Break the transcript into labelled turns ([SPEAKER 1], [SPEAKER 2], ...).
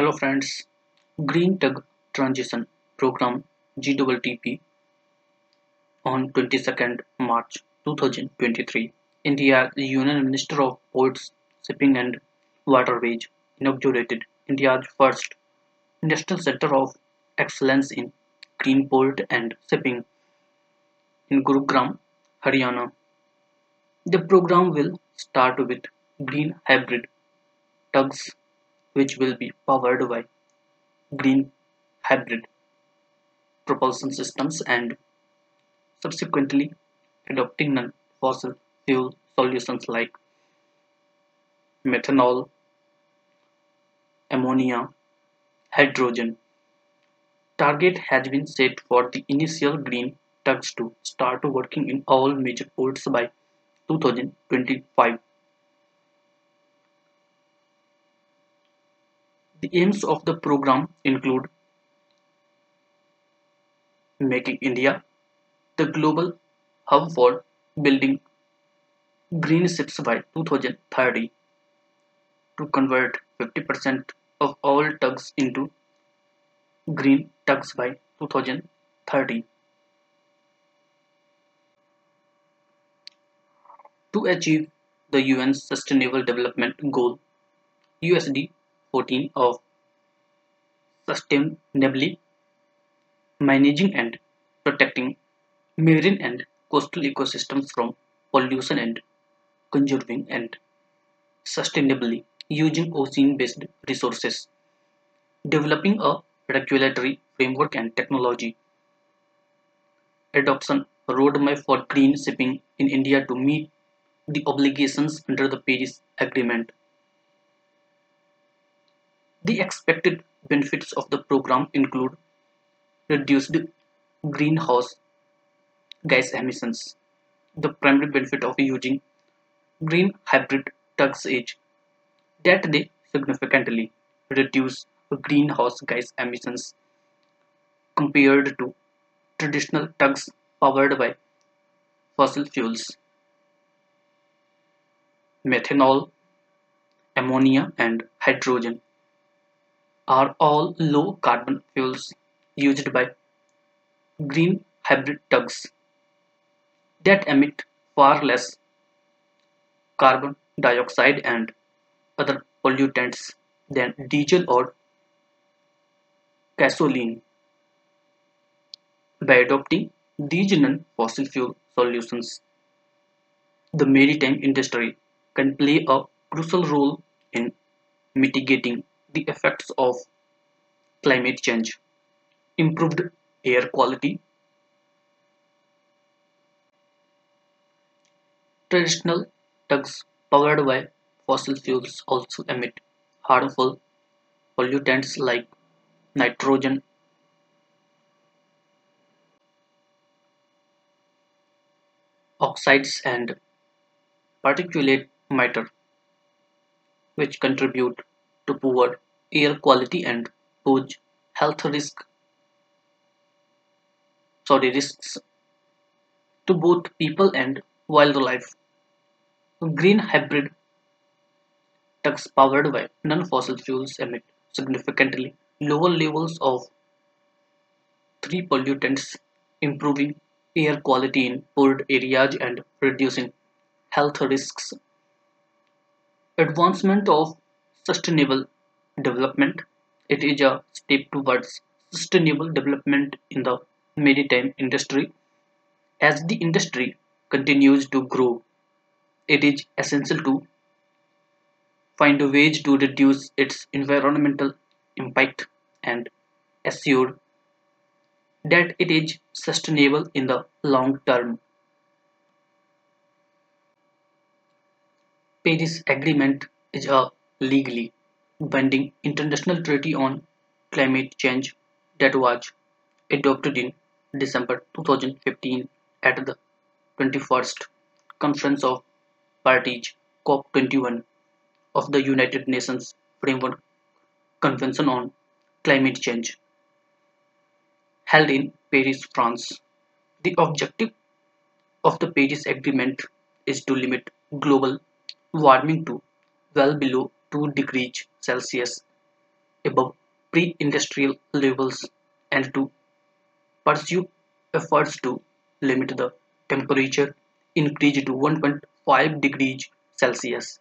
[SPEAKER 1] Hello friends, Green Tug Transition Program GWTP on 22nd March 2023. India's Union Minister of Ports, Shipping and Waterways inaugurated India's first National Center of Excellence in Green Port and Shipping in Gurugram, Haryana. The program will start with green hybrid tugs which will be powered by green hybrid propulsion systems and subsequently adopting non-fossil fuel solutions like methanol, ammonia, hydrogen. Target has been set for the initial green tugs to start working in all major ports by 2025. The aims of the program include making India the global hub for building green ships by 2030 to convert 50% of all tugs into green tugs by 2030. To achieve the UN Sustainable Development Goal USD 14 of sustainably managing and protecting marine and coastal ecosystems from pollution and conserving and sustainably using ocean-based resources, developing a regulatory framework and technology, adoption roadmap for green shipping in India to meet the obligations under the Paris Agreement. The expected benefits of the program include reduced greenhouse gas emissions. The primary benefit of using green hybrid tugs is that they significantly reduce greenhouse gas emissions compared to traditional tugs powered by fossil fuels. Methanol, ammonia, and hydrogen are all low carbon fuels used by green hybrid tugs that emit far less carbon dioxide and other pollutants than diesel or gasoline. By adopting these non-fossil fuel solutions, the maritime industry can play a crucial role in mitigating the effects of climate change, improved air quality. Traditional tugs powered by fossil fuels also emit harmful pollutants like nitrogen oxides and particulate matter, which contribute to poor air quality and pose health risk, sorry, risks to both people and wildlife. Green hybrid tugs powered by non-fossil fuels emit significantly lower levels of three pollutants, improving air quality in poor areas and reducing health risks. Advancement of sustainable development. It is a step towards sustainable development in the maritime industry. As the industry continues to grow, it is essential to find ways to reduce its environmental impact and assure that it is sustainable in the long term. Paris Agreement is a legally binding international treaty on climate change that was adopted in December 2015 at the 21st Conference of Parties COP21 of the United Nations Framework Convention on Climate Change held in Paris, France. The objective of the Paris Agreement is to limit global warming to well below 2 degrees Celsius above pre-industrial levels and to pursue efforts to limit the temperature increase to 1.5 degrees Celsius